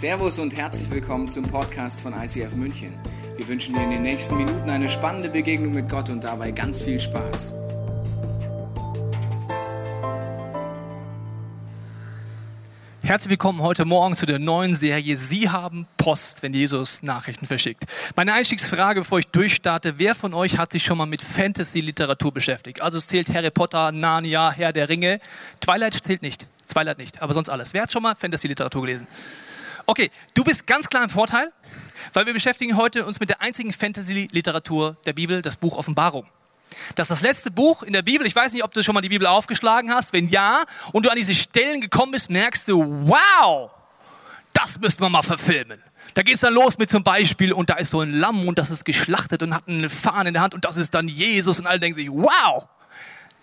Servus und herzlich willkommen zum Podcast von ICF München. Wir wünschen dir in den nächsten Minuten eine spannende Begegnung mit Gott und dabei ganz viel Spaß. Herzlich willkommen heute Morgen zu der neuen Serie Sie haben Post, wenn Jesus Nachrichten verschickt. Meine Einstiegsfrage, bevor ich durchstarte, wer von euch hat sich schon mal mit Fantasy-Literatur beschäftigt? Also es zählt Harry Potter, Narnia, Herr der Ringe. Twilight zählt nicht. Twilight nicht, aber sonst alles. Wer hat schon mal Fantasy-Literatur gelesen? Okay, du bist ganz klar im Vorteil, weil wir beschäftigen heute uns mit der einzigen Fantasy-Literatur der Bibel, das Buch Offenbarung. Das ist das letzte Buch in der Bibel. Ich weiß nicht, ob du schon mal die Bibel aufgeschlagen hast. Wenn ja, und du an diese Stellen gekommen bist, merkst du, wow, das müssten wir mal verfilmen. Da geht es dann los mit zum Beispiel, und da ist so ein Lamm und das ist geschlachtet und hat eine Fahne in der Hand und das ist dann Jesus und alle denken sich, wow,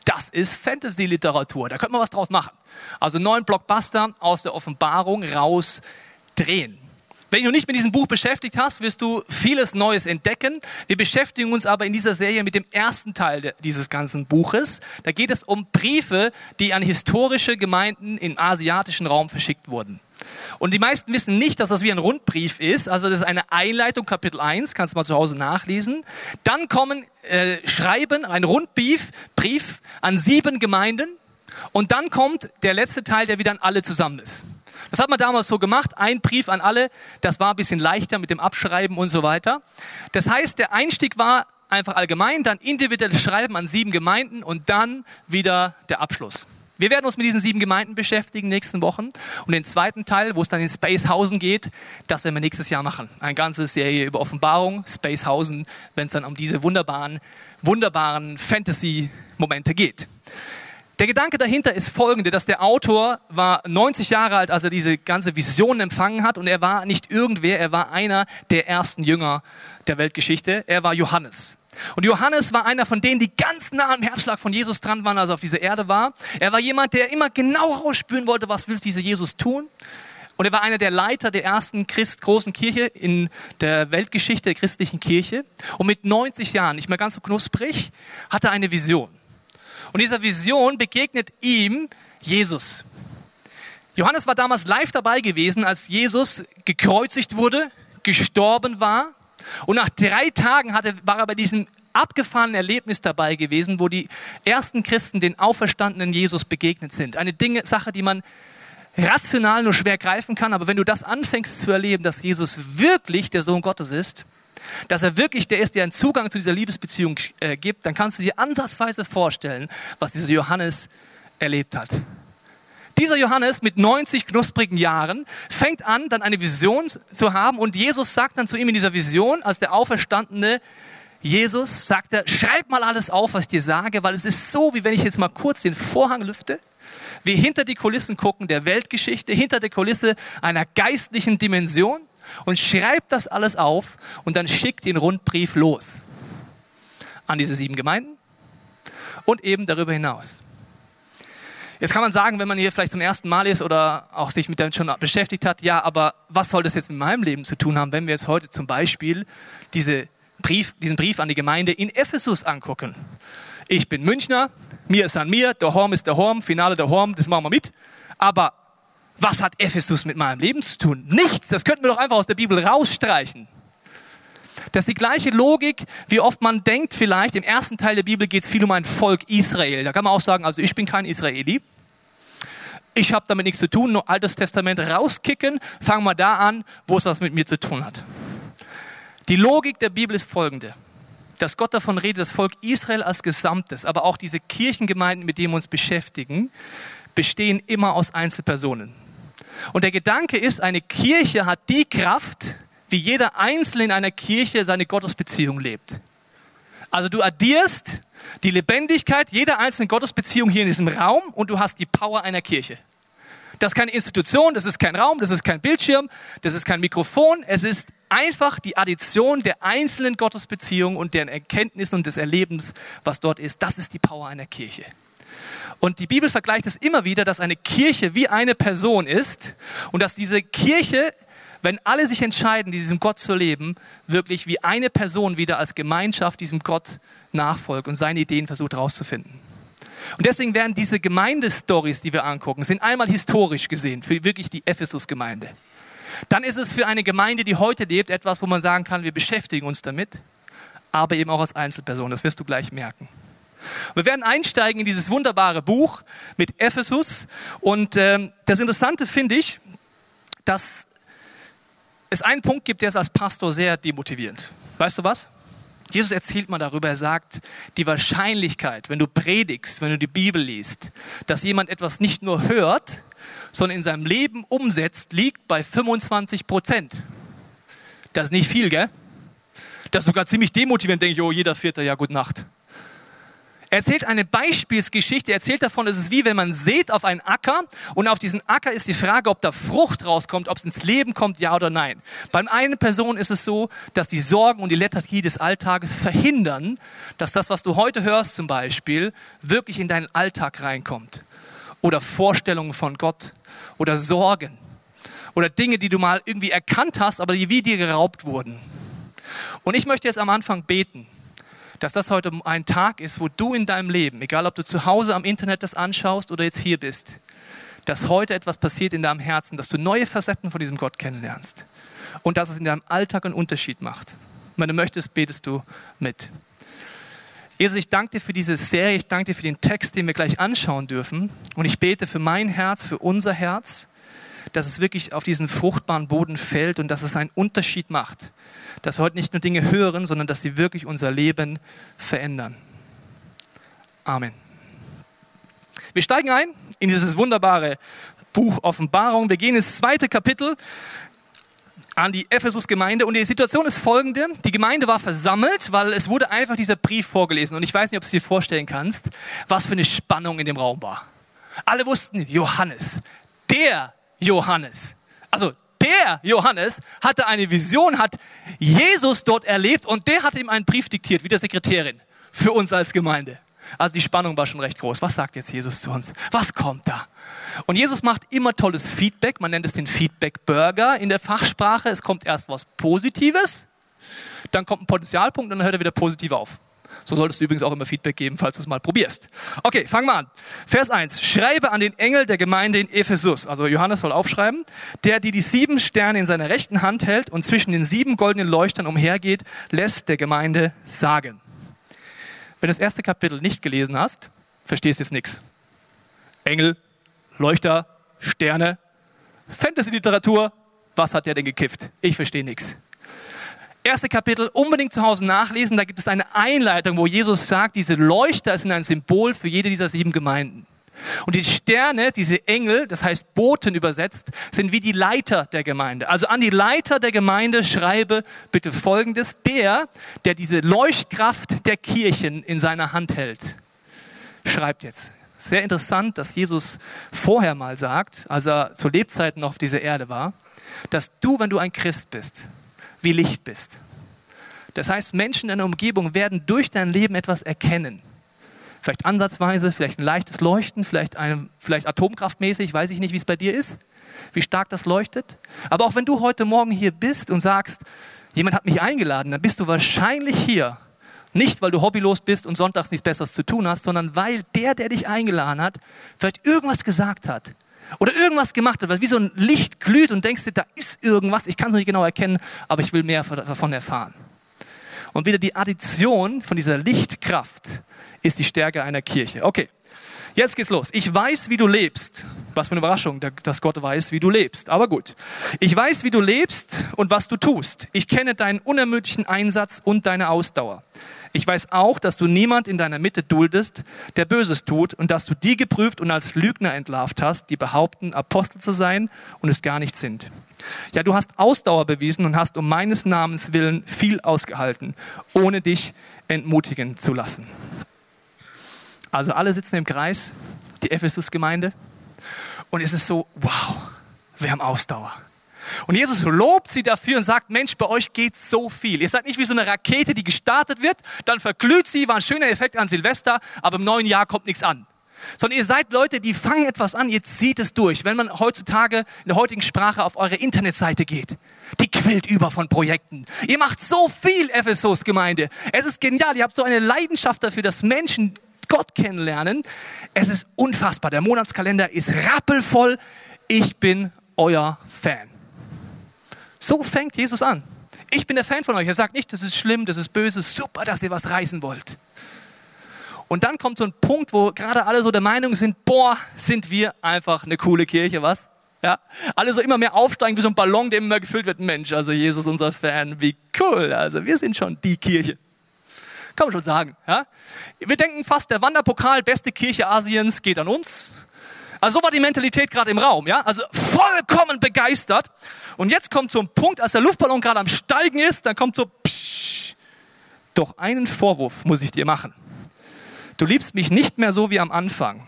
das ist Fantasy-Literatur. Da könnte man was draus machen. Also neun Blockbuster aus der Offenbarung raus drehen. Wenn du nicht mit diesem Buch beschäftigt hast, wirst du vieles Neues entdecken. Wir beschäftigen uns aber in dieser Serie mit dem ersten Teil dieses ganzen Buches. Da geht es um Briefe, die an historische Gemeinden im asiatischen Raum verschickt wurden. Und die meisten wissen nicht, dass das wie ein Rundbrief ist. Also das ist eine Einleitung, Kapitel 1, kannst du mal zu Hause nachlesen. Dann kommen äh, Schreiben, ein Rundbrief Brief an sieben Gemeinden. Und dann kommt der letzte Teil, der wieder an alle zusammen ist. Das hat man damals so gemacht, ein Brief an alle, das war ein bisschen leichter mit dem Abschreiben und so weiter. Das heißt, der Einstieg war einfach allgemein, dann individuelles Schreiben an sieben Gemeinden und dann wieder der Abschluss. Wir werden uns mit diesen sieben Gemeinden beschäftigen nächsten Wochen. Und den zweiten Teil, wo es dann in Spacehausen geht, das werden wir nächstes Jahr machen. Eine ganze Serie über Offenbarung, Spacehausen, wenn es dann um diese wunderbaren, wunderbaren Fantasy-Momente geht. Der Gedanke dahinter ist folgende, dass der Autor war 90 Jahre alt, als er diese ganze Vision empfangen hat und er war nicht irgendwer, er war einer der ersten Jünger der Weltgeschichte. Er war Johannes. Und Johannes war einer von denen, die ganz nah am Herzschlag von Jesus dran waren, als er auf dieser Erde war. Er war jemand, der immer genau rausspüren wollte, was will dieser Jesus tun. Und er war einer der Leiter der ersten Christ, großen Kirche in der Weltgeschichte der christlichen Kirche. Und mit 90 Jahren, nicht mehr ganz so knusprig, hatte er eine Vision. Und dieser Vision begegnet ihm Jesus. Johannes war damals live dabei gewesen, als Jesus gekreuzigt wurde, gestorben war. Und nach drei Tagen hatte, war er bei diesem abgefahrenen Erlebnis dabei gewesen, wo die ersten Christen den auferstandenen Jesus begegnet sind. Eine Dinge, Sache, die man rational nur schwer greifen kann, aber wenn du das anfängst zu erleben, dass Jesus wirklich der Sohn Gottes ist, dass er wirklich der ist, der einen Zugang zu dieser Liebesbeziehung äh, gibt, dann kannst du dir ansatzweise vorstellen, was dieser Johannes erlebt hat. Dieser Johannes mit 90 knusprigen Jahren fängt an, dann eine Vision zu haben und Jesus sagt dann zu ihm in dieser Vision, als der auferstandene Jesus, sagt er, schreib mal alles auf, was ich dir sage, weil es ist so, wie wenn ich jetzt mal kurz den Vorhang lüfte, wir hinter die Kulissen gucken der Weltgeschichte, hinter der Kulisse einer geistlichen Dimension und schreibt das alles auf und dann schickt den Rundbrief los an diese sieben Gemeinden und eben darüber hinaus. Jetzt kann man sagen, wenn man hier vielleicht zum ersten Mal ist oder auch sich mit dem schon beschäftigt hat, ja, aber was soll das jetzt mit meinem Leben zu tun haben, wenn wir jetzt heute zum Beispiel diese Brief, diesen Brief an die Gemeinde in Ephesus angucken? Ich bin Münchner, mir ist an mir, der Horm ist der Horm, Finale der Horm, das machen wir mit. Aber was hat Ephesus mit meinem Leben zu tun? Nichts. Das könnten wir doch einfach aus der Bibel rausstreichen. Das ist die gleiche Logik, wie oft man denkt vielleicht. Im ersten Teil der Bibel geht es viel um ein Volk Israel. Da kann man auch sagen, also ich bin kein Israeli. Ich habe damit nichts zu tun, nur Altes Testament rauskicken. Fangen wir da an, wo es was mit mir zu tun hat. Die Logik der Bibel ist folgende. Dass Gott davon redet, das Volk Israel als Gesamtes, aber auch diese Kirchengemeinden, mit denen wir uns beschäftigen, bestehen immer aus Einzelpersonen. Und der Gedanke ist, eine Kirche hat die Kraft, wie jeder Einzelne in einer Kirche seine Gottesbeziehung lebt. Also du addierst die Lebendigkeit jeder einzelnen Gottesbeziehung hier in diesem Raum und du hast die Power einer Kirche. Das ist keine Institution, das ist kein Raum, das ist kein Bildschirm, das ist kein Mikrofon. Es ist einfach die Addition der einzelnen Gottesbeziehungen und deren Erkenntnissen und des Erlebens, was dort ist. Das ist die Power einer Kirche. Und die Bibel vergleicht es immer wieder, dass eine Kirche wie eine Person ist und dass diese Kirche, wenn alle sich entscheiden, diesem Gott zu leben, wirklich wie eine Person wieder als Gemeinschaft diesem Gott nachfolgt und seine Ideen versucht herauszufinden. Und deswegen werden diese Gemeindestories, die wir angucken, sind einmal historisch gesehen, für wirklich die Ephesus-Gemeinde. dann ist es für eine Gemeinde, die heute lebt, etwas, wo man sagen kann, wir beschäftigen uns damit, aber eben auch als Einzelperson. Das wirst du gleich merken. Wir werden einsteigen in dieses wunderbare Buch mit Ephesus. Und äh, das Interessante finde ich, dass es einen Punkt gibt, der ist als Pastor sehr demotivierend. Weißt du was? Jesus erzählt mal darüber, er sagt, die Wahrscheinlichkeit, wenn du predigst, wenn du die Bibel liest, dass jemand etwas nicht nur hört, sondern in seinem Leben umsetzt, liegt bei 25 Prozent. Das ist nicht viel, gell? Das ist sogar ziemlich demotivierend, denke ich, oh, jeder Vierte, ja, gute Nacht. Er erzählt eine Beispielsgeschichte. Er erzählt davon, es ist wie wenn man sät auf einen Acker und auf diesen Acker ist die Frage, ob da Frucht rauskommt, ob es ins Leben kommt, ja oder nein. Beim einen Person ist es so, dass die Sorgen und die Lethargie des Alltages verhindern, dass das, was du heute hörst zum Beispiel, wirklich in deinen Alltag reinkommt. Oder Vorstellungen von Gott oder Sorgen oder Dinge, die du mal irgendwie erkannt hast, aber die wie dir geraubt wurden. Und ich möchte jetzt am Anfang beten dass das heute ein Tag ist, wo du in deinem Leben, egal ob du zu Hause am Internet das anschaust oder jetzt hier bist, dass heute etwas passiert in deinem Herzen, dass du neue Facetten von diesem Gott kennenlernst und dass es in deinem Alltag einen Unterschied macht. Wenn du möchtest, betest du mit. Jesus, ich danke dir für diese Serie, ich danke dir für den Text, den wir gleich anschauen dürfen. Und ich bete für mein Herz, für unser Herz, dass es wirklich auf diesen fruchtbaren Boden fällt und dass es einen Unterschied macht dass wir heute nicht nur Dinge hören, sondern dass sie wirklich unser Leben verändern. Amen. Wir steigen ein in dieses wunderbare Buch Offenbarung. Wir gehen ins zweite Kapitel an die Ephesus-Gemeinde und die Situation ist folgende. Die Gemeinde war versammelt, weil es wurde einfach dieser Brief vorgelesen und ich weiß nicht, ob du dir vorstellen kannst, was für eine Spannung in dem Raum war. Alle wussten, Johannes, der Johannes, also der Johannes hatte eine Vision, hat Jesus dort erlebt und der hat ihm einen Brief diktiert, wie der Sekretärin, für uns als Gemeinde. Also die Spannung war schon recht groß. Was sagt jetzt Jesus zu uns? Was kommt da? Und Jesus macht immer tolles Feedback. Man nennt es den Feedback-Burger in der Fachsprache. Es kommt erst was Positives, dann kommt ein Potenzialpunkt und dann hört er wieder positiv auf. So solltest du übrigens auch immer Feedback geben, falls du es mal probierst. Okay, fangen wir an. Vers 1. Schreibe an den Engel der Gemeinde in Ephesus. Also Johannes soll aufschreiben. Der, die die sieben Sterne in seiner rechten Hand hält und zwischen den sieben goldenen Leuchtern umhergeht, lässt der Gemeinde sagen. Wenn du das erste Kapitel nicht gelesen hast, verstehst du jetzt nichts. Engel, Leuchter, Sterne, Fantasy-Literatur, was hat der denn gekifft? Ich verstehe nichts erste Kapitel unbedingt zu Hause nachlesen. Da gibt es eine Einleitung, wo Jesus sagt, diese Leuchter sind ein Symbol für jede dieser sieben Gemeinden. Und die Sterne, diese Engel, das heißt Boten übersetzt, sind wie die Leiter der Gemeinde. Also an die Leiter der Gemeinde schreibe bitte Folgendes. Der, der diese Leuchtkraft der Kirchen in seiner Hand hält, schreibt jetzt. Sehr interessant, dass Jesus vorher mal sagt, als er zu Lebzeiten noch auf dieser Erde war, dass du, wenn du ein Christ bist, wie Licht bist. Das heißt, Menschen in deiner Umgebung werden durch dein Leben etwas erkennen. Vielleicht ansatzweise, vielleicht ein leichtes Leuchten, vielleicht, eine, vielleicht atomkraftmäßig, weiß ich nicht, wie es bei dir ist, wie stark das leuchtet. Aber auch wenn du heute Morgen hier bist und sagst, jemand hat mich eingeladen, dann bist du wahrscheinlich hier. Nicht, weil du hobbylos bist und sonntags nichts Besseres zu tun hast, sondern weil der, der dich eingeladen hat, vielleicht irgendwas gesagt hat, oder irgendwas gemacht hat, was wie so ein Licht glüht und denkst dir, da ist irgendwas, ich kann es nicht genau erkennen, aber ich will mehr davon erfahren. Und wieder die Addition von dieser Lichtkraft ist die Stärke einer Kirche. Okay, jetzt geht's los. Ich weiß, wie du lebst. Was für eine Überraschung, dass Gott weiß, wie du lebst. Aber gut. Ich weiß, wie du lebst und was du tust. Ich kenne deinen unermüdlichen Einsatz und deine Ausdauer. Ich weiß auch, dass du niemand in deiner Mitte duldest, der Böses tut und dass du die geprüft und als Lügner entlarvt hast, die behaupten, Apostel zu sein und es gar nicht sind. Ja, du hast Ausdauer bewiesen und hast um meines Namens willen viel ausgehalten, ohne dich entmutigen zu lassen. Also alle sitzen im Kreis, die Ephesus-Gemeinde, und es ist so, wow, wir haben Ausdauer. Und Jesus lobt sie dafür und sagt, Mensch, bei euch geht so viel. Ihr seid nicht wie so eine Rakete, die gestartet wird, dann verglüht sie, war ein schöner Effekt an Silvester, aber im neuen Jahr kommt nichts an. Sondern ihr seid Leute, die fangen etwas an, ihr zieht es durch. Wenn man heutzutage in der heutigen Sprache auf eure Internetseite geht, die quillt über von Projekten. Ihr macht so viel, Ephesus Gemeinde. Es ist genial. Ihr habt so eine Leidenschaft dafür, dass Menschen Gott kennenlernen. Es ist unfassbar. Der Monatskalender ist rappelvoll. Ich bin euer Fan. So fängt Jesus an. Ich bin der Fan von euch. Er sagt nicht, das ist schlimm, das ist böse, super, dass ihr was reißen wollt. Und dann kommt so ein Punkt, wo gerade alle so der Meinung sind, boah, sind wir einfach eine coole Kirche, was? Ja, alle so immer mehr aufsteigen wie so ein Ballon, der immer mehr gefüllt wird. Mensch, also Jesus unser Fan, wie cool. Also wir sind schon die Kirche. Kann man schon sagen. Ja? Wir denken fast, der Wanderpokal, beste Kirche Asiens, geht an uns. Also so war die Mentalität gerade im Raum. Ja? Also vollkommen begeistert. Und jetzt kommt so ein Punkt, als der Luftballon gerade am Steigen ist, dann kommt so, psch, doch einen Vorwurf muss ich dir machen. Du liebst mich nicht mehr so wie am Anfang.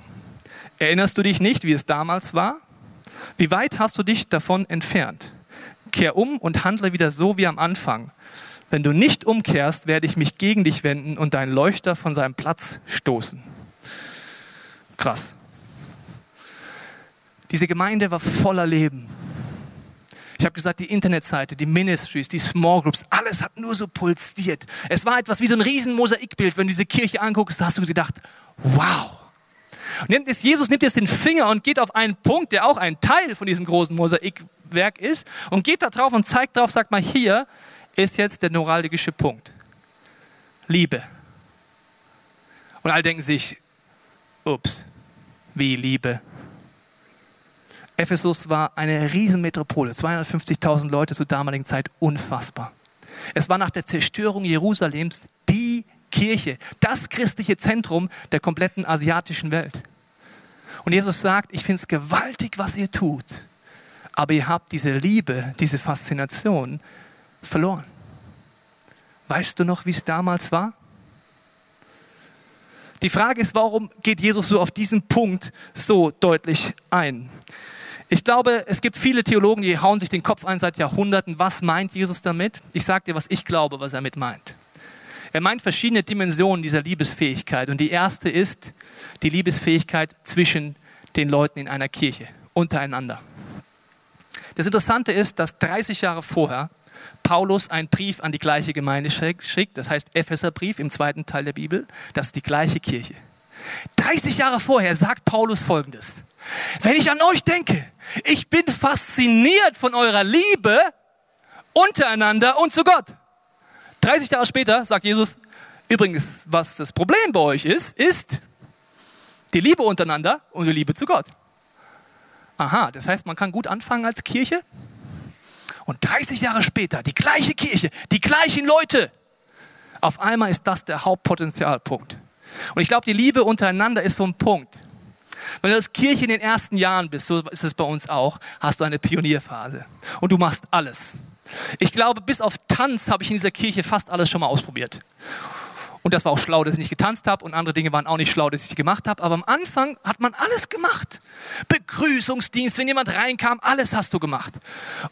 Erinnerst du dich nicht, wie es damals war? Wie weit hast du dich davon entfernt? Kehr um und handle wieder so wie am Anfang. Wenn du nicht umkehrst, werde ich mich gegen dich wenden und deinen Leuchter von seinem Platz stoßen. Krass. Diese Gemeinde war voller Leben. Ich habe gesagt, die Internetseite, die Ministries, die Small Groups, alles hat nur so pulsiert. Es war etwas wie so ein riesen Mosaikbild. Wenn du diese Kirche anguckst, hast du gedacht, wow. Nimmt jetzt, Jesus nimmt jetzt den Finger und geht auf einen Punkt, der auch ein Teil von diesem großen Mosaikwerk ist, und geht da drauf und zeigt drauf, sagt mal, hier ist jetzt der neuralgische Punkt. Liebe. Und alle denken sich, ups, wie Liebe? Ephesus war eine Riesenmetropole, 250.000 Leute zur damaligen Zeit, unfassbar. Es war nach der Zerstörung Jerusalems die Kirche, das christliche Zentrum der kompletten asiatischen Welt. Und Jesus sagt, ich finde es gewaltig, was ihr tut, aber ihr habt diese Liebe, diese Faszination verloren. Weißt du noch, wie es damals war? Die Frage ist, warum geht Jesus so auf diesen Punkt so deutlich ein? Ich glaube, es gibt viele Theologen, die hauen sich den Kopf ein seit Jahrhunderten. Was meint Jesus damit? Ich sage dir, was ich glaube, was er damit meint. Er meint verschiedene Dimensionen dieser Liebesfähigkeit. Und die erste ist die Liebesfähigkeit zwischen den Leuten in einer Kirche, untereinander. Das Interessante ist, dass 30 Jahre vorher Paulus einen Brief an die gleiche Gemeinde schickt, das heißt Epheserbrief im zweiten Teil der Bibel, das ist die gleiche Kirche. 30 Jahre vorher sagt Paulus folgendes. Wenn ich an euch denke, ich bin fasziniert von eurer Liebe untereinander und zu Gott. 30 Jahre später sagt Jesus, übrigens, was das Problem bei euch ist, ist die Liebe untereinander und die Liebe zu Gott. Aha, das heißt, man kann gut anfangen als Kirche. Und 30 Jahre später, die gleiche Kirche, die gleichen Leute. Auf einmal ist das der Hauptpotenzialpunkt. Und ich glaube, die Liebe untereinander ist so ein Punkt. Wenn du als Kirche in den ersten Jahren bist, so ist es bei uns auch, hast du eine Pionierphase. Und du machst alles. Ich glaube, bis auf Tanz habe ich in dieser Kirche fast alles schon mal ausprobiert. Und das war auch schlau, dass ich nicht getanzt habe und andere Dinge waren auch nicht schlau, dass ich sie gemacht habe. Aber am Anfang hat man alles gemacht. Begrüßungsdienst, wenn jemand reinkam, alles hast du gemacht.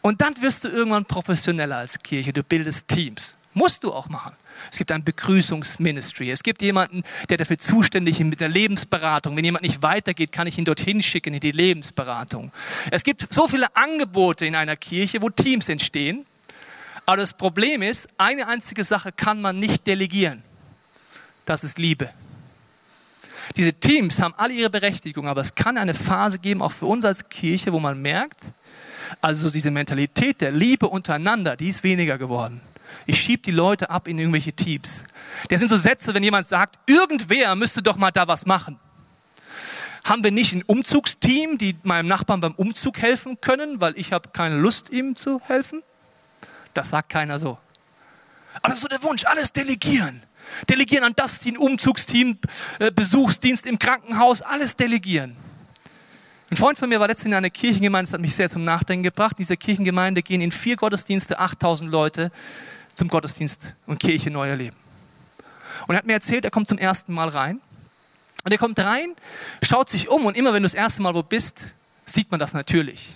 Und dann wirst du irgendwann professioneller als Kirche. Du bildest Teams. Musst du auch machen. Es gibt ein Begrüßungsministry. Es gibt jemanden, der dafür zuständig ist mit der Lebensberatung. Wenn jemand nicht weitergeht, kann ich ihn dorthin schicken in die Lebensberatung. Es gibt so viele Angebote in einer Kirche, wo Teams entstehen. Aber das Problem ist, eine einzige Sache kann man nicht delegieren. Das ist Liebe. Diese Teams haben alle ihre Berechtigung, aber es kann eine Phase geben, auch für uns als Kirche, wo man merkt, also diese Mentalität der Liebe untereinander, die ist weniger geworden. Ich schiebe die Leute ab in irgendwelche Teams. Das sind so Sätze, wenn jemand sagt, irgendwer müsste doch mal da was machen. Haben wir nicht ein Umzugsteam, die meinem Nachbarn beim Umzug helfen können, weil ich habe keine Lust, ihm zu helfen? Das sagt keiner so. Aber so der Wunsch, alles delegieren. Delegieren an das Team, Umzugsteam, äh, Besuchsdienst im Krankenhaus, alles delegieren. Ein Freund von mir war letztens in einer Kirchengemeinde, das hat mich sehr zum Nachdenken gebracht. In dieser Kirchengemeinde gehen in vier Gottesdienste 8000 Leute zum Gottesdienst und Kirche neu erleben. Und er hat mir erzählt, er kommt zum ersten Mal rein. Und er kommt rein, schaut sich um und immer wenn du das erste Mal wo bist, sieht man das natürlich.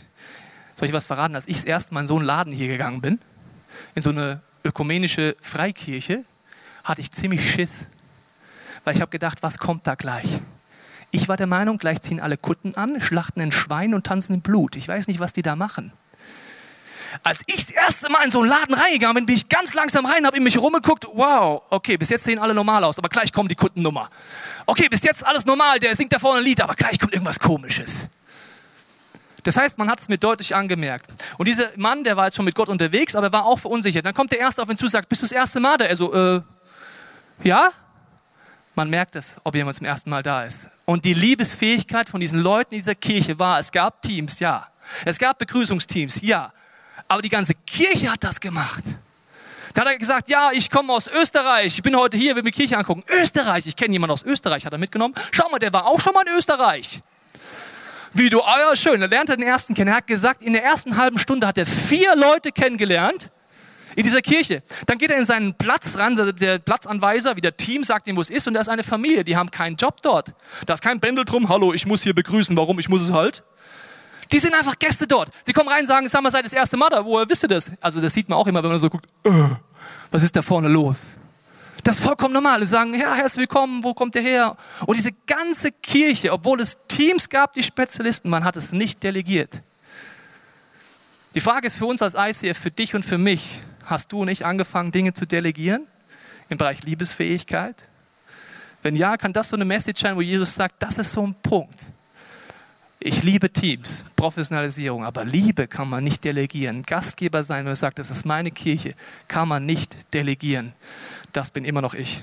Soll ich was verraten? Als ich das erste Mal in so einen Laden hier gegangen bin, in so eine ökumenische Freikirche, hatte ich ziemlich Schiss. Weil ich habe gedacht, was kommt da gleich? Ich war der Meinung, gleich ziehen alle Kutten an, schlachten ein Schwein und tanzen im Blut. Ich weiß nicht, was die da machen. Als ich das erste Mal in so einen Laden reingegangen bin, bin ich ganz langsam rein, habe in mich rumgeguckt. Wow, okay, bis jetzt sehen alle normal aus, aber gleich kommt die Kuttennummer. Okay, bis jetzt alles normal, der singt da vorne ein Lied, aber gleich kommt irgendwas Komisches. Das heißt, man hat es mir deutlich angemerkt. Und dieser Mann, der war jetzt schon mit Gott unterwegs, aber war auch verunsichert. Dann kommt der Erste auf ihn zu und sagt, bist du das erste Mal da? Er so, äh, ja? Man merkt es, ob jemand zum ersten Mal da ist. Und die Liebesfähigkeit von diesen Leuten in dieser Kirche war, es gab Teams, ja. Es gab Begrüßungsteams, ja. Aber die ganze Kirche hat das gemacht. Da hat er gesagt, ja, ich komme aus Österreich, ich bin heute hier, will mir Kirche angucken. Österreich, ich kenne jemanden aus Österreich, hat er mitgenommen. Schau mal, der war auch schon mal in Österreich. Wie du, ah ja, schön, er lernte den ersten kennen. Er hat gesagt, in der ersten halben Stunde hat er vier Leute kennengelernt in dieser Kirche. Dann geht er in seinen Platz ran, der Platzanweiser, wie der Team sagt ihm, wo es ist, und da ist eine Familie, die haben keinen Job dort. Da ist kein Bändel drum, hallo, ich muss hier begrüßen, warum, ich muss es halt. Die sind einfach Gäste dort. Sie kommen rein und sagen, sag mal, seid das erste Mal da, woher wisst ihr das? Also das sieht man auch immer, wenn man so guckt, uh, was ist da vorne los? Das ist vollkommen normal. Sie sagen, ja, herzlich willkommen, wo kommt der her? Und diese ganze Kirche, obwohl es Teams gab, die Spezialisten, man hat es nicht delegiert. Die Frage ist für uns als ICF, für dich und für mich, hast du und ich angefangen, Dinge zu delegieren im Bereich Liebesfähigkeit? Wenn ja, kann das so eine Message sein, wo Jesus sagt, das ist so ein Punkt. Ich liebe Teams, Professionalisierung, aber Liebe kann man nicht delegieren. Gastgeber sein, wenn man sagt, das ist meine Kirche, kann man nicht delegieren. Das bin immer noch ich.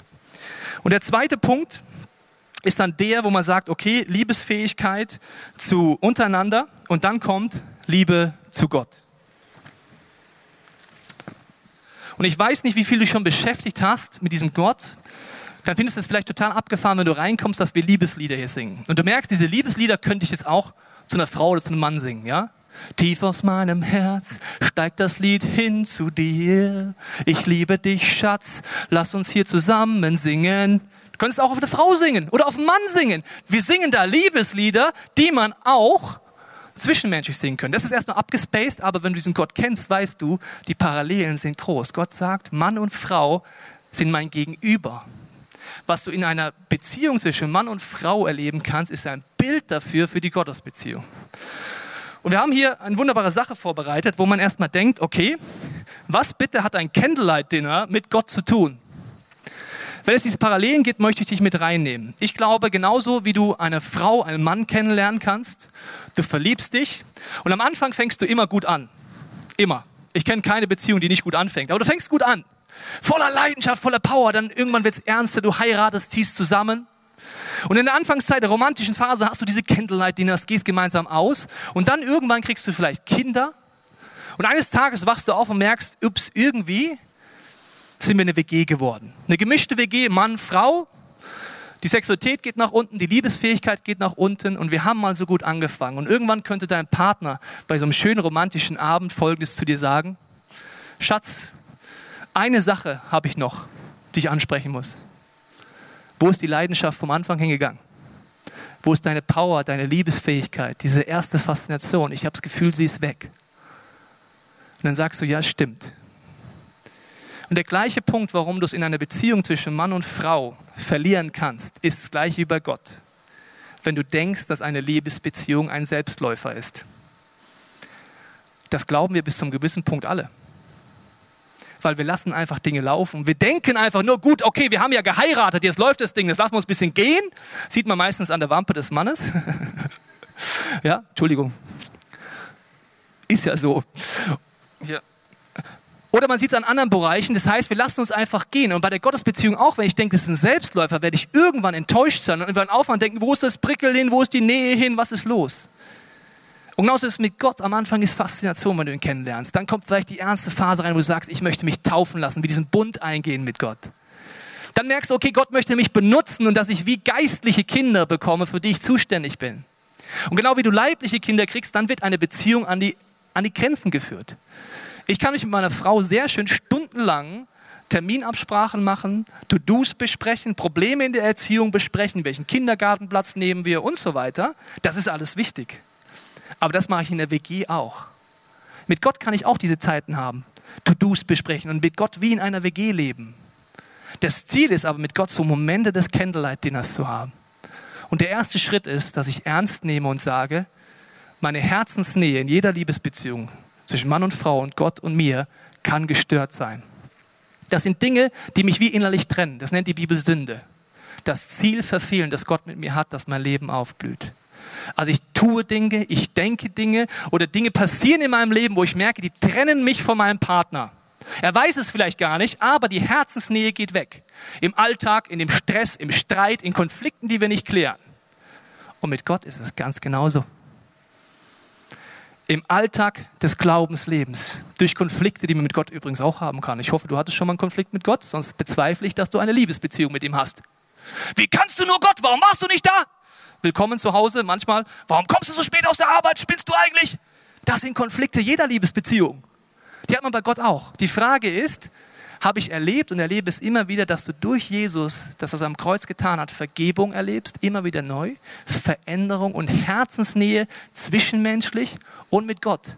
Und der zweite Punkt ist dann der, wo man sagt, okay, Liebesfähigkeit zu untereinander und dann kommt Liebe zu Gott. Und ich weiß nicht, wie viel du schon beschäftigt hast mit diesem Gott, dann findest du es vielleicht total abgefahren, wenn du reinkommst, dass wir Liebeslieder hier singen. Und du merkst, diese Liebeslieder könnte ich jetzt auch zu einer Frau oder zu einem Mann singen, ja? Tief aus meinem Herz steigt das Lied hin zu dir. Ich liebe dich, Schatz. Lass uns hier zusammen singen. Du könntest auch auf eine Frau singen oder auf einen Mann singen. Wir singen da Liebeslieder, die man auch zwischenmenschlich singen können. Das ist erstmal abgespaced, aber wenn du diesen Gott kennst, weißt du, die Parallelen sind groß. Gott sagt, Mann und Frau sind mein Gegenüber was du in einer Beziehung zwischen Mann und Frau erleben kannst, ist ein Bild dafür für die Gottesbeziehung. Und wir haben hier eine wunderbare Sache vorbereitet, wo man erstmal denkt, okay, was bitte hat ein Candlelight-Dinner mit Gott zu tun? Wenn es diese Parallelen gibt, möchte ich dich mit reinnehmen. Ich glaube, genauso wie du eine Frau, einen Mann kennenlernen kannst, du verliebst dich und am Anfang fängst du immer gut an. Immer. Ich kenne keine Beziehung, die nicht gut anfängt, aber du fängst gut an. Voller Leidenschaft, voller Power. Dann irgendwann wird es ernster, du heiratest, ziehst zusammen. Und in der Anfangszeit der romantischen Phase hast du diese Candlelight-Dinners, gehst gemeinsam aus. Und dann irgendwann kriegst du vielleicht Kinder. Und eines Tages wachst du auf und merkst, ups, irgendwie sind wir eine WG geworden. Eine gemischte WG, Mann, Frau. Die Sexualität geht nach unten, die Liebesfähigkeit geht nach unten und wir haben mal so gut angefangen. Und irgendwann könnte dein Partner bei so einem schönen romantischen Abend Folgendes zu dir sagen. Schatz, eine Sache habe ich noch, die ich ansprechen muss. Wo ist die Leidenschaft vom Anfang hingegangen? Wo ist deine Power, deine Liebesfähigkeit, diese erste Faszination? Ich habe das Gefühl, sie ist weg. Und dann sagst du, ja, stimmt. Und der gleiche Punkt, warum du es in einer Beziehung zwischen Mann und Frau verlieren kannst, ist das gleiche wie bei Gott. Wenn du denkst, dass eine Liebesbeziehung ein Selbstläufer ist. Das glauben wir bis zum gewissen Punkt alle weil wir lassen einfach Dinge laufen. Wir denken einfach nur, gut, okay, wir haben ja geheiratet, jetzt läuft das Ding, jetzt lassen wir uns ein bisschen gehen. Sieht man meistens an der Wampe des Mannes. ja, Entschuldigung. Ist ja so. Ja. Oder man sieht es an anderen Bereichen. Das heißt, wir lassen uns einfach gehen. Und bei der Gottesbeziehung auch, wenn ich denke, es ist ein Selbstläufer, werde ich irgendwann enttäuscht sein und irgendwann aufhören denken, wo ist das Prickel hin, wo ist die Nähe hin, was ist los? Und genauso ist es mit Gott. Am Anfang ist Faszination, wenn du ihn kennenlernst. Dann kommt vielleicht die ernste Phase rein, wo du sagst, ich möchte mich taufen lassen, wie diesen Bund eingehen mit Gott. Dann merkst du, okay, Gott möchte mich benutzen und dass ich wie geistliche Kinder bekomme, für die ich zuständig bin. Und genau wie du leibliche Kinder kriegst, dann wird eine Beziehung an die, an die Grenzen geführt. Ich kann mich mit meiner Frau sehr schön stundenlang Terminabsprachen machen, To-Dos besprechen, Probleme in der Erziehung besprechen, welchen Kindergartenplatz nehmen wir und so weiter. Das ist alles wichtig. Aber das mache ich in der WG auch. Mit Gott kann ich auch diese Zeiten haben, To-Dos besprechen und mit Gott wie in einer WG leben. Das Ziel ist aber, mit Gott so Momente des Candlelight-Dinners zu haben. Und der erste Schritt ist, dass ich ernst nehme und sage, meine Herzensnähe in jeder Liebesbeziehung zwischen Mann und Frau und Gott und mir kann gestört sein. Das sind Dinge, die mich wie innerlich trennen. Das nennt die Bibel Sünde. Das Ziel verfehlen, das Gott mit mir hat, dass mein Leben aufblüht. Also ich tue Dinge, ich denke Dinge oder Dinge passieren in meinem Leben, wo ich merke, die trennen mich von meinem Partner. Er weiß es vielleicht gar nicht, aber die Herzensnähe geht weg. Im Alltag, in dem Stress, im Streit, in Konflikten, die wir nicht klären. Und mit Gott ist es ganz genauso. Im Alltag des Glaubenslebens, durch Konflikte, die man mit Gott übrigens auch haben kann. Ich hoffe, du hattest schon mal einen Konflikt mit Gott, sonst bezweifle ich, dass du eine Liebesbeziehung mit ihm hast. Wie kannst du nur Gott? Warum warst du nicht da? Willkommen zu Hause manchmal. Warum kommst du so spät aus der Arbeit? Spinnst du eigentlich? Das sind Konflikte jeder Liebesbeziehung. Die hat man bei Gott auch. Die Frage ist, habe ich erlebt und erlebe es immer wieder, dass du durch Jesus, das was er am Kreuz getan hat, Vergebung erlebst, immer wieder neu, Veränderung und Herzensnähe zwischenmenschlich und mit Gott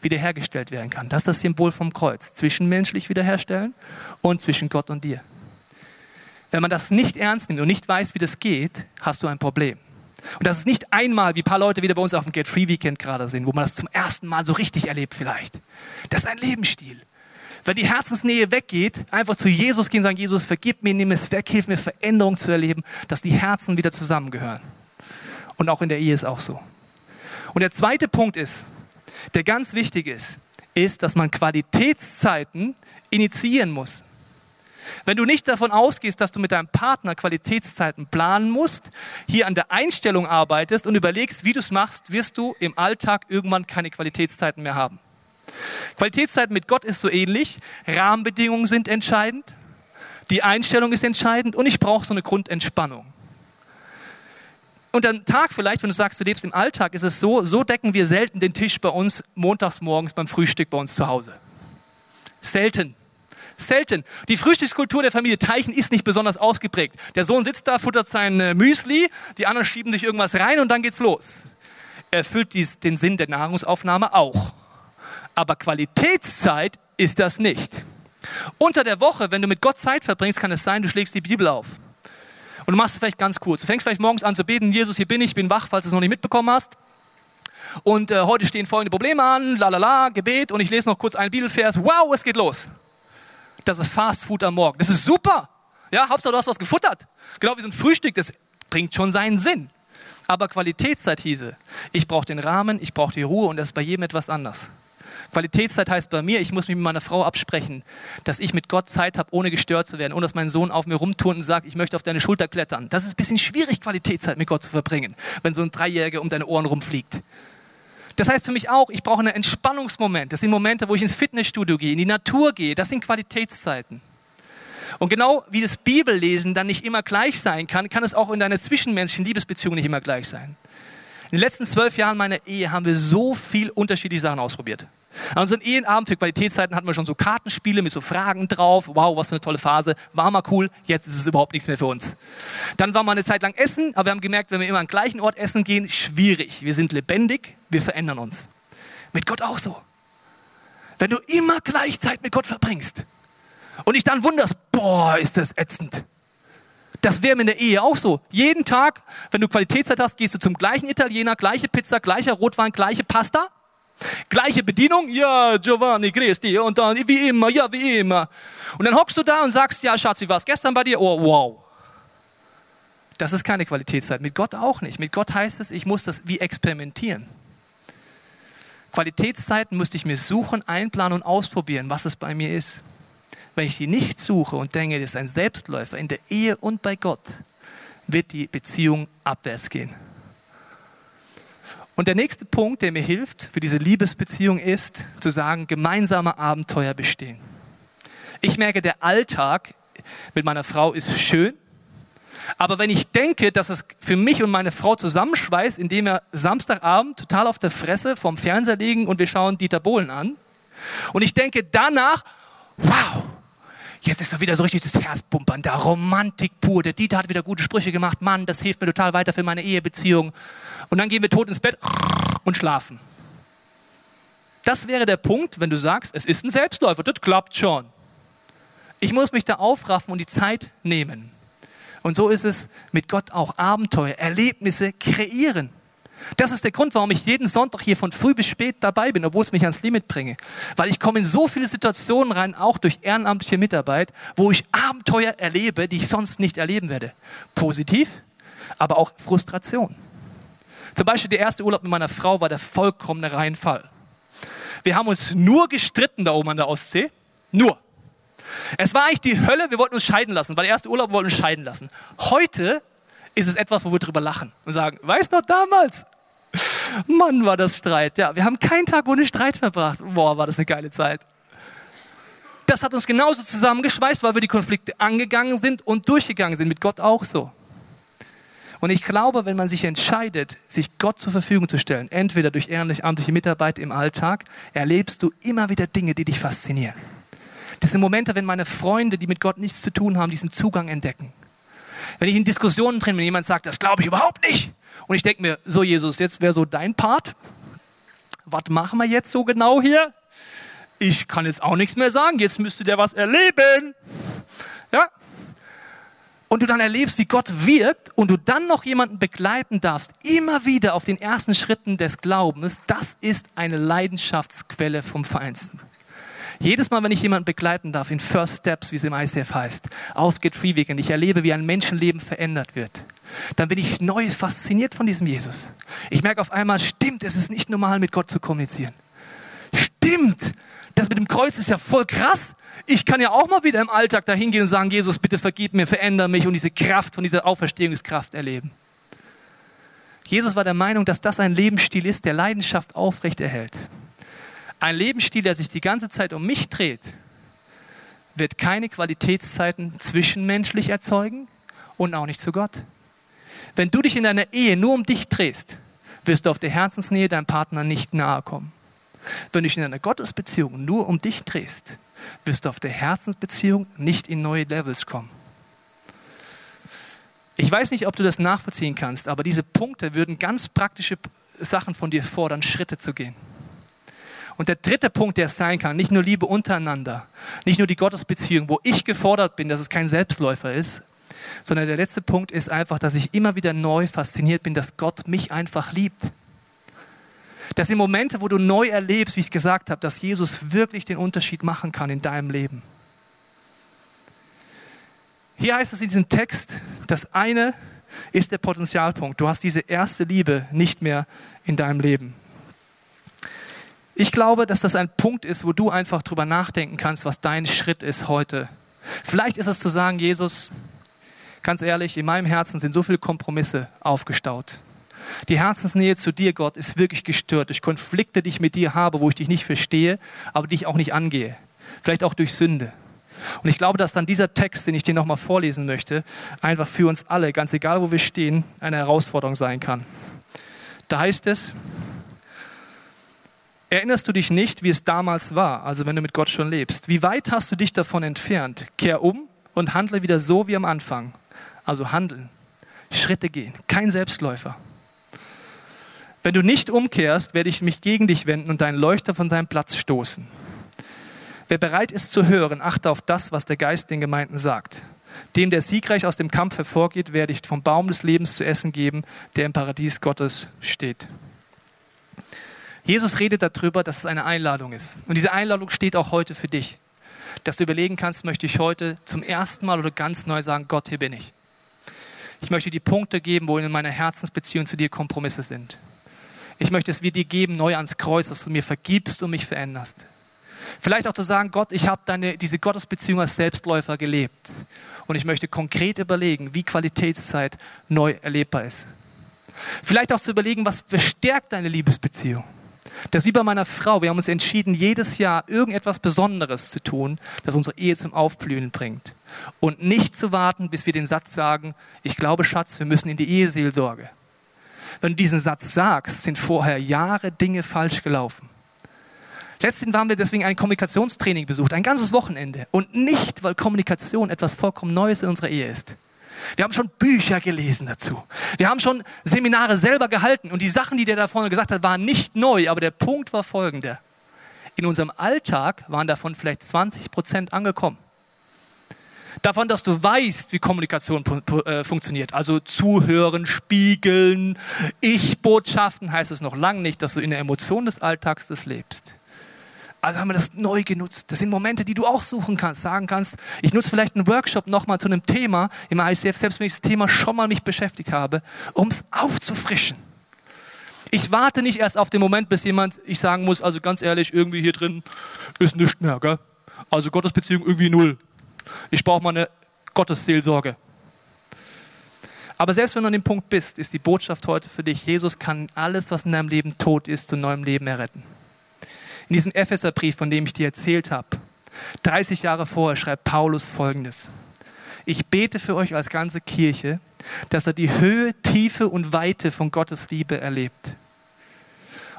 wiederhergestellt werden kann. Das ist das Symbol vom Kreuz. Zwischenmenschlich wiederherstellen und zwischen Gott und dir. Wenn man das nicht ernst nimmt und nicht weiß, wie das geht, hast du ein Problem. Und das ist nicht einmal, wie ein paar Leute wieder bei uns auf dem Get Free Weekend gerade sind, wo man das zum ersten Mal so richtig erlebt vielleicht. Das ist ein Lebensstil. Wenn die Herzensnähe weggeht, einfach zu Jesus gehen sagen, Jesus, vergib mir, nimm es weg, hilf mir, Veränderung zu erleben, dass die Herzen wieder zusammengehören. Und auch in der Ehe ist auch so. Und der zweite Punkt ist, der ganz wichtig ist, ist, dass man Qualitätszeiten initiieren muss. Wenn du nicht davon ausgehst, dass du mit deinem Partner Qualitätszeiten planen musst, hier an der Einstellung arbeitest und überlegst, wie du es machst, wirst du im Alltag irgendwann keine Qualitätszeiten mehr haben. Qualitätszeiten mit Gott ist so ähnlich. Rahmenbedingungen sind entscheidend. Die Einstellung ist entscheidend und ich brauche so eine Grundentspannung. Und am Tag vielleicht, wenn du sagst, du lebst im Alltag, ist es so, so decken wir selten den Tisch bei uns montags morgens beim Frühstück bei uns zu Hause. Selten. Selten. Die Frühstückskultur der Familie Teichen ist nicht besonders ausgeprägt. Der Sohn sitzt da, futtert sein äh, Müsli, die anderen schieben sich irgendwas rein und dann geht's los. Er erfüllt dies, den Sinn der Nahrungsaufnahme auch. Aber Qualitätszeit ist das nicht. Unter der Woche, wenn du mit Gott Zeit verbringst, kann es sein, du schlägst die Bibel auf. Und du machst es vielleicht ganz kurz. Du fängst vielleicht morgens an zu beten, Jesus, hier bin ich, bin wach, falls du es noch nicht mitbekommen hast. Und äh, heute stehen folgende Probleme an, la la la, Gebet und ich lese noch kurz einen Bibelvers. Wow, es geht los. Das ist Fast Food am Morgen. Das ist super. Ja, Hauptsache du hast was gefuttert. Genau wie so ein Frühstück, das bringt schon seinen Sinn. Aber Qualitätszeit hieße, ich brauche den Rahmen, ich brauche die Ruhe und das ist bei jedem etwas anders. Qualitätszeit heißt bei mir, ich muss mich mit meiner Frau absprechen, dass ich mit Gott Zeit habe, ohne gestört zu werden, ohne dass mein Sohn auf mir rumturnt und sagt, ich möchte auf deine Schulter klettern. Das ist ein bisschen schwierig, Qualitätszeit mit Gott zu verbringen, wenn so ein Dreijähriger um deine Ohren rumfliegt. Das heißt für mich auch, ich brauche einen Entspannungsmoment. Das sind Momente, wo ich ins Fitnessstudio gehe, in die Natur gehe. Das sind Qualitätszeiten. Und genau wie das Bibellesen dann nicht immer gleich sein kann, kann es auch in deiner zwischenmenschlichen Liebesbeziehung nicht immer gleich sein. In den letzten zwölf Jahren meiner Ehe haben wir so viel unterschiedliche Sachen ausprobiert. An unseren Ehenabend für Qualitätszeiten hatten wir schon so Kartenspiele mit so Fragen drauf. Wow, was für eine tolle Phase. War mal cool. Jetzt ist es überhaupt nichts mehr für uns. Dann waren wir eine Zeit lang essen, aber wir haben gemerkt, wenn wir immer an gleichen Ort essen gehen, schwierig. Wir sind lebendig, wir verändern uns. Mit Gott auch so. Wenn du immer gleich Zeit mit Gott verbringst und dich dann wunderst, boah, ist das ätzend. Das wäre in der Ehe auch so. Jeden Tag, wenn du Qualitätszeit hast, gehst du zum gleichen Italiener, gleiche Pizza, gleicher Rotwein, gleiche Pasta. Gleiche Bedienung, ja, Giovanni, grüß dich. Und dann, wie immer, ja, wie immer. Und dann hockst du da und sagst, ja, Schatz, wie war es gestern bei dir? Oh, wow. Das ist keine Qualitätszeit. Mit Gott auch nicht. Mit Gott heißt es, ich muss das wie experimentieren. Qualitätszeiten müsste ich mir suchen, einplanen und ausprobieren, was es bei mir ist. Wenn ich die nicht suche und denke, das ist ein Selbstläufer in der Ehe und bei Gott, wird die Beziehung abwärts gehen. Und der nächste Punkt, der mir hilft für diese Liebesbeziehung, ist zu sagen, gemeinsame Abenteuer bestehen. Ich merke, der Alltag mit meiner Frau ist schön, aber wenn ich denke, dass es für mich und meine Frau zusammenschweißt, indem wir Samstagabend total auf der Fresse vorm Fernseher liegen und wir schauen Dieter Bohlen an, und ich denke danach, wow, Jetzt ist doch wieder so richtig das Herzpumpern, da Romantik pur. Der Dieter hat wieder gute Sprüche gemacht. Mann, das hilft mir total weiter für meine Ehebeziehung. Und dann gehen wir tot ins Bett und schlafen. Das wäre der Punkt, wenn du sagst, es ist ein Selbstläufer, das klappt schon. Ich muss mich da aufraffen und die Zeit nehmen. Und so ist es mit Gott auch. Abenteuer, Erlebnisse kreieren. Das ist der Grund, warum ich jeden Sonntag hier von früh bis spät dabei bin, obwohl es mich ans Limit bringe. Weil ich komme in so viele Situationen rein, auch durch ehrenamtliche Mitarbeit, wo ich Abenteuer erlebe, die ich sonst nicht erleben werde. Positiv, aber auch Frustration. Zum Beispiel der erste Urlaub mit meiner Frau war der vollkommene Reinfall. Wir haben uns nur gestritten da oben an der Ostsee. Nur. Es war eigentlich die Hölle, wir wollten uns scheiden lassen. War der erste Urlaub, wir wollten uns scheiden lassen. Heute ist es etwas, wo wir drüber lachen und sagen, weißt du noch damals? Mann, war das Streit. Ja, wir haben keinen Tag ohne Streit verbracht. Boah, war das eine geile Zeit. Das hat uns genauso zusammengeschweißt, weil wir die Konflikte angegangen sind und durchgegangen sind. Mit Gott auch so. Und ich glaube, wenn man sich entscheidet, sich Gott zur Verfügung zu stellen, entweder durch ehrenlich-amtliche Mitarbeit im Alltag, erlebst du immer wieder Dinge, die dich faszinieren. Das sind Momente, wenn meine Freunde, die mit Gott nichts zu tun haben, diesen Zugang entdecken. Wenn ich in Diskussionen drin bin, jemand sagt, das glaube ich überhaupt nicht. Und ich denke mir, so Jesus, jetzt wäre so dein Part. Was machen wir jetzt so genau hier? Ich kann jetzt auch nichts mehr sagen. Jetzt müsste der was erleben. Ja? Und du dann erlebst, wie Gott wirkt und du dann noch jemanden begleiten darfst, immer wieder auf den ersten Schritten des Glaubens, das ist eine Leidenschaftsquelle vom Feinsten. Jedes Mal, wenn ich jemanden begleiten darf in First Steps, wie es im ICF heißt, auf Get Free Weekend, ich erlebe, wie ein Menschenleben verändert wird, dann bin ich neu fasziniert von diesem Jesus. Ich merke auf einmal, stimmt, es ist nicht normal, mit Gott zu kommunizieren. Stimmt, das mit dem Kreuz ist ja voll krass. Ich kann ja auch mal wieder im Alltag dahin gehen und sagen, Jesus, bitte vergib mir, verändere mich und diese Kraft von dieser Auferstehungskraft erleben. Jesus war der Meinung, dass das ein Lebensstil ist, der Leidenschaft aufrecht erhält. Ein Lebensstil, der sich die ganze Zeit um mich dreht, wird keine Qualitätszeiten zwischenmenschlich erzeugen und auch nicht zu Gott. Wenn du dich in deiner Ehe nur um dich drehst, wirst du auf der Herzensnähe deinem Partner nicht nahe kommen. Wenn du dich in einer Gottesbeziehung nur um dich drehst, wirst du auf der Herzensbeziehung nicht in neue Levels kommen. Ich weiß nicht, ob du das nachvollziehen kannst, aber diese Punkte würden ganz praktische Sachen von dir fordern, Schritte zu gehen. Und der dritte Punkt, der es sein kann, nicht nur Liebe untereinander, nicht nur die Gottesbeziehung, wo ich gefordert bin, dass es kein Selbstläufer ist, sondern der letzte Punkt ist einfach, dass ich immer wieder neu fasziniert bin, dass Gott mich einfach liebt. Das sind Momente, wo du neu erlebst, wie ich gesagt habe, dass Jesus wirklich den Unterschied machen kann in deinem Leben. Hier heißt es in diesem Text, das eine ist der Potenzialpunkt. Du hast diese erste Liebe nicht mehr in deinem Leben. Ich glaube, dass das ein Punkt ist, wo du einfach drüber nachdenken kannst, was dein Schritt ist heute. Vielleicht ist es zu sagen, Jesus, ganz ehrlich, in meinem Herzen sind so viele Kompromisse aufgestaut. Die Herzensnähe zu dir, Gott, ist wirklich gestört durch Konflikte, die ich mit dir habe, wo ich dich nicht verstehe, aber die ich auch nicht angehe. Vielleicht auch durch Sünde. Und ich glaube, dass dann dieser Text, den ich dir nochmal vorlesen möchte, einfach für uns alle, ganz egal wo wir stehen, eine Herausforderung sein kann. Da heißt es, Erinnerst du dich nicht, wie es damals war, also wenn du mit Gott schon lebst? Wie weit hast du dich davon entfernt? Kehr um und handle wieder so wie am Anfang. Also handeln, Schritte gehen, kein Selbstläufer. Wenn du nicht umkehrst, werde ich mich gegen dich wenden und deinen Leuchter von seinem Platz stoßen. Wer bereit ist zu hören, achte auf das, was der Geist den Gemeinden sagt. Dem, der siegreich aus dem Kampf hervorgeht, werde ich vom Baum des Lebens zu essen geben, der im Paradies Gottes steht. Jesus redet darüber, dass es eine Einladung ist. Und diese Einladung steht auch heute für dich. Dass du überlegen kannst, möchte ich heute zum ersten Mal oder ganz neu sagen, Gott, hier bin ich. Ich möchte dir Punkte geben, wo in meiner Herzensbeziehung zu dir Kompromisse sind. Ich möchte es wir dir geben, neu ans Kreuz, dass du mir vergibst und mich veränderst. Vielleicht auch zu sagen, Gott, ich habe diese Gottesbeziehung als Selbstläufer gelebt. Und ich möchte konkret überlegen, wie Qualitätszeit neu erlebbar ist. Vielleicht auch zu überlegen, was verstärkt deine Liebesbeziehung. Das ist wie bei meiner Frau. Wir haben uns entschieden, jedes Jahr irgendetwas Besonderes zu tun, das unsere Ehe zum Aufblühen bringt. Und nicht zu warten, bis wir den Satz sagen, ich glaube, Schatz, wir müssen in die Eheseelsorge. Wenn du diesen Satz sagst, sind vorher Jahre Dinge falsch gelaufen. Letztendlich haben wir deswegen ein Kommunikationstraining besucht, ein ganzes Wochenende. Und nicht, weil Kommunikation etwas vollkommen Neues in unserer Ehe ist. Wir haben schon Bücher gelesen dazu. Wir haben schon Seminare selber gehalten. Und die Sachen, die der da vorne gesagt hat, waren nicht neu. Aber der Punkt war folgender. In unserem Alltag waren davon vielleicht 20 Prozent angekommen. Davon, dass du weißt, wie Kommunikation äh, funktioniert. Also zuhören, spiegeln, Ich-Botschaften heißt es noch lange nicht, dass du in der Emotion des Alltags das lebst. Also haben wir das neu genutzt. Das sind Momente, die du auch suchen kannst, sagen kannst, ich nutze vielleicht einen Workshop nochmal zu einem Thema im ICF, selbst wenn ich das Thema schon mal mich beschäftigt habe, um es aufzufrischen. Ich warte nicht erst auf den Moment, bis jemand, ich sagen muss, also ganz ehrlich, irgendwie hier drin ist nichts mehr, gell? Also Gottesbeziehung irgendwie null. Ich brauche mal eine Gottesseelsorge. Aber selbst wenn du an dem Punkt bist, ist die Botschaft heute für dich, Jesus kann alles, was in deinem Leben tot ist, zu neuem Leben erretten. In diesem Epheserbrief, von dem ich dir erzählt habe, 30 Jahre vorher schreibt Paulus folgendes. Ich bete für euch als ganze Kirche, dass er die Höhe, Tiefe und Weite von Gottes Liebe erlebt.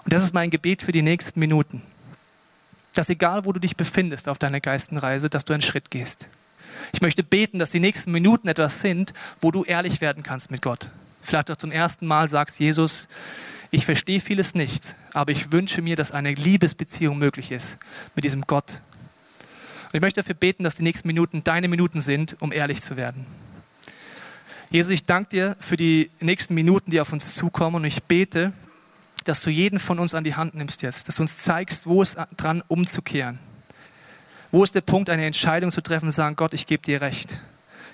Und das ist mein Gebet für die nächsten Minuten. Dass egal, wo du dich befindest auf deiner Geistenreise, dass du einen Schritt gehst. Ich möchte beten, dass die nächsten Minuten etwas sind, wo du ehrlich werden kannst mit Gott. Vielleicht auch zum ersten Mal sagst, Jesus, ich verstehe vieles nicht, aber ich wünsche mir, dass eine Liebesbeziehung möglich ist mit diesem Gott. Und ich möchte dafür beten, dass die nächsten Minuten deine Minuten sind, um ehrlich zu werden. Jesus, ich danke dir für die nächsten Minuten, die auf uns zukommen und ich bete, dass du jeden von uns an die Hand nimmst jetzt, dass du uns zeigst, wo es dran umzukehren. Wo ist der Punkt, eine Entscheidung zu treffen und sagen, Gott, ich gebe dir recht.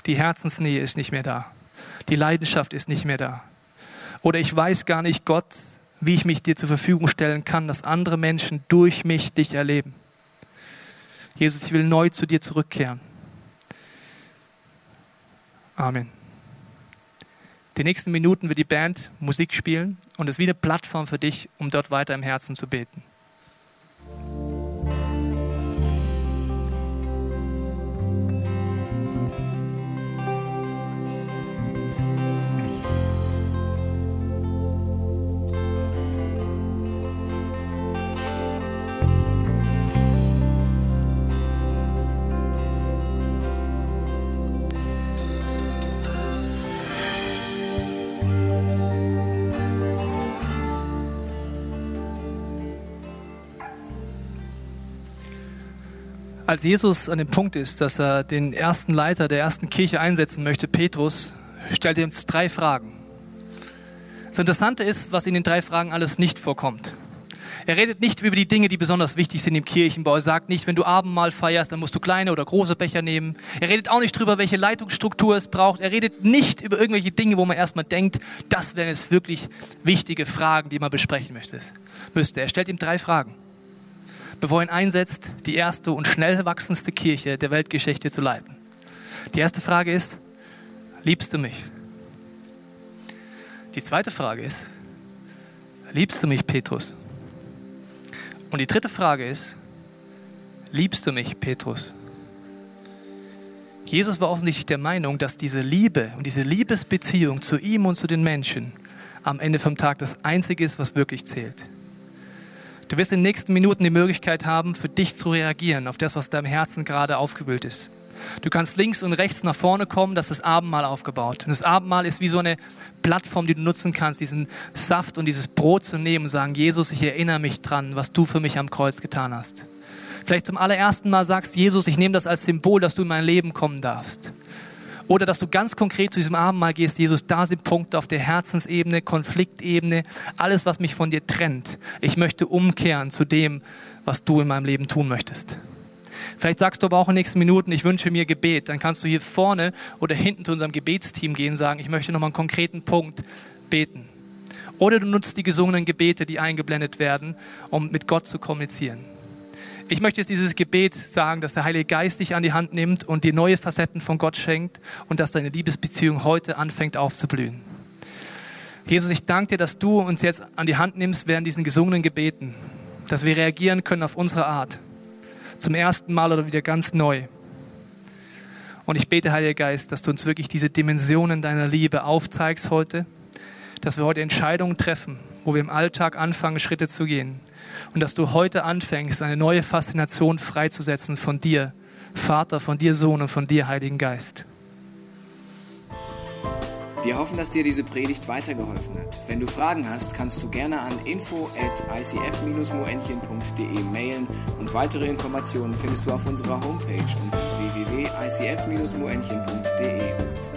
Die Herzensnähe ist nicht mehr da. Die Leidenschaft ist nicht mehr da. Oder ich weiß gar nicht, Gott, wie ich mich dir zur Verfügung stellen kann, dass andere Menschen durch mich dich erleben. Jesus, ich will neu zu dir zurückkehren. Amen. Die nächsten Minuten wird die Band Musik spielen und es ist wie eine Plattform für dich, um dort weiter im Herzen zu beten. Als Jesus an dem Punkt ist, dass er den ersten Leiter der ersten Kirche einsetzen möchte, Petrus, stellt er ihm drei Fragen. Das Interessante ist, was in den drei Fragen alles nicht vorkommt. Er redet nicht über die Dinge, die besonders wichtig sind im Kirchenbau. Er sagt nicht, wenn du Abendmahl feierst, dann musst du kleine oder große Becher nehmen. Er redet auch nicht darüber, welche Leitungsstruktur es braucht. Er redet nicht über irgendwelche Dinge, wo man erstmal denkt, das wären jetzt wirklich wichtige Fragen, die man besprechen möchte. Er stellt ihm drei Fragen bevor er ihn einsetzt, die erste und schnell wachsendste Kirche der Weltgeschichte zu leiten. Die erste Frage ist, liebst du mich? Die zweite Frage ist, liebst du mich, Petrus? Und die dritte Frage ist, liebst du mich, Petrus? Jesus war offensichtlich der Meinung, dass diese Liebe und diese Liebesbeziehung zu ihm und zu den Menschen am Ende vom Tag das Einzige ist, was wirklich zählt. Du wirst in den nächsten Minuten die Möglichkeit haben, für dich zu reagieren auf das, was in deinem Herzen gerade aufgewühlt ist. Du kannst links und rechts nach vorne kommen, das ist das Abendmahl aufgebaut. Und das Abendmahl ist wie so eine Plattform, die du nutzen kannst, diesen Saft und dieses Brot zu nehmen und sagen, Jesus, ich erinnere mich dran, was du für mich am Kreuz getan hast. Vielleicht zum allerersten Mal sagst, Jesus, ich nehme das als Symbol, dass du in mein Leben kommen darfst. Oder dass du ganz konkret zu diesem Abendmahl gehst, Jesus, da sind Punkte auf der Herzensebene, Konfliktebene, alles, was mich von dir trennt. Ich möchte umkehren zu dem, was du in meinem Leben tun möchtest. Vielleicht sagst du aber auch in den nächsten Minuten, ich wünsche mir Gebet. Dann kannst du hier vorne oder hinten zu unserem Gebetsteam gehen und sagen, ich möchte nochmal einen konkreten Punkt beten. Oder du nutzt die gesungenen Gebete, die eingeblendet werden, um mit Gott zu kommunizieren. Ich möchte jetzt dieses Gebet sagen, dass der Heilige Geist dich an die Hand nimmt und dir neue Facetten von Gott schenkt und dass deine Liebesbeziehung heute anfängt aufzublühen. Jesus, ich danke dir, dass du uns jetzt an die Hand nimmst während diesen gesungenen Gebeten, dass wir reagieren können auf unsere Art. Zum ersten Mal oder wieder ganz neu. Und ich bete, Heiliger Geist, dass du uns wirklich diese Dimensionen deiner Liebe aufzeigst heute, dass wir heute Entscheidungen treffen, wo wir im Alltag anfangen, Schritte zu gehen und dass du heute anfängst, eine neue Faszination freizusetzen von dir, Vater, von dir Sohn und von dir Heiligen Geist. Wir hoffen, dass dir diese Predigt weitergeholfen hat. Wenn du Fragen hast, kannst du gerne an info at icf-moenchen.de mailen und weitere Informationen findest du auf unserer Homepage unter www.icf-moenchen.de.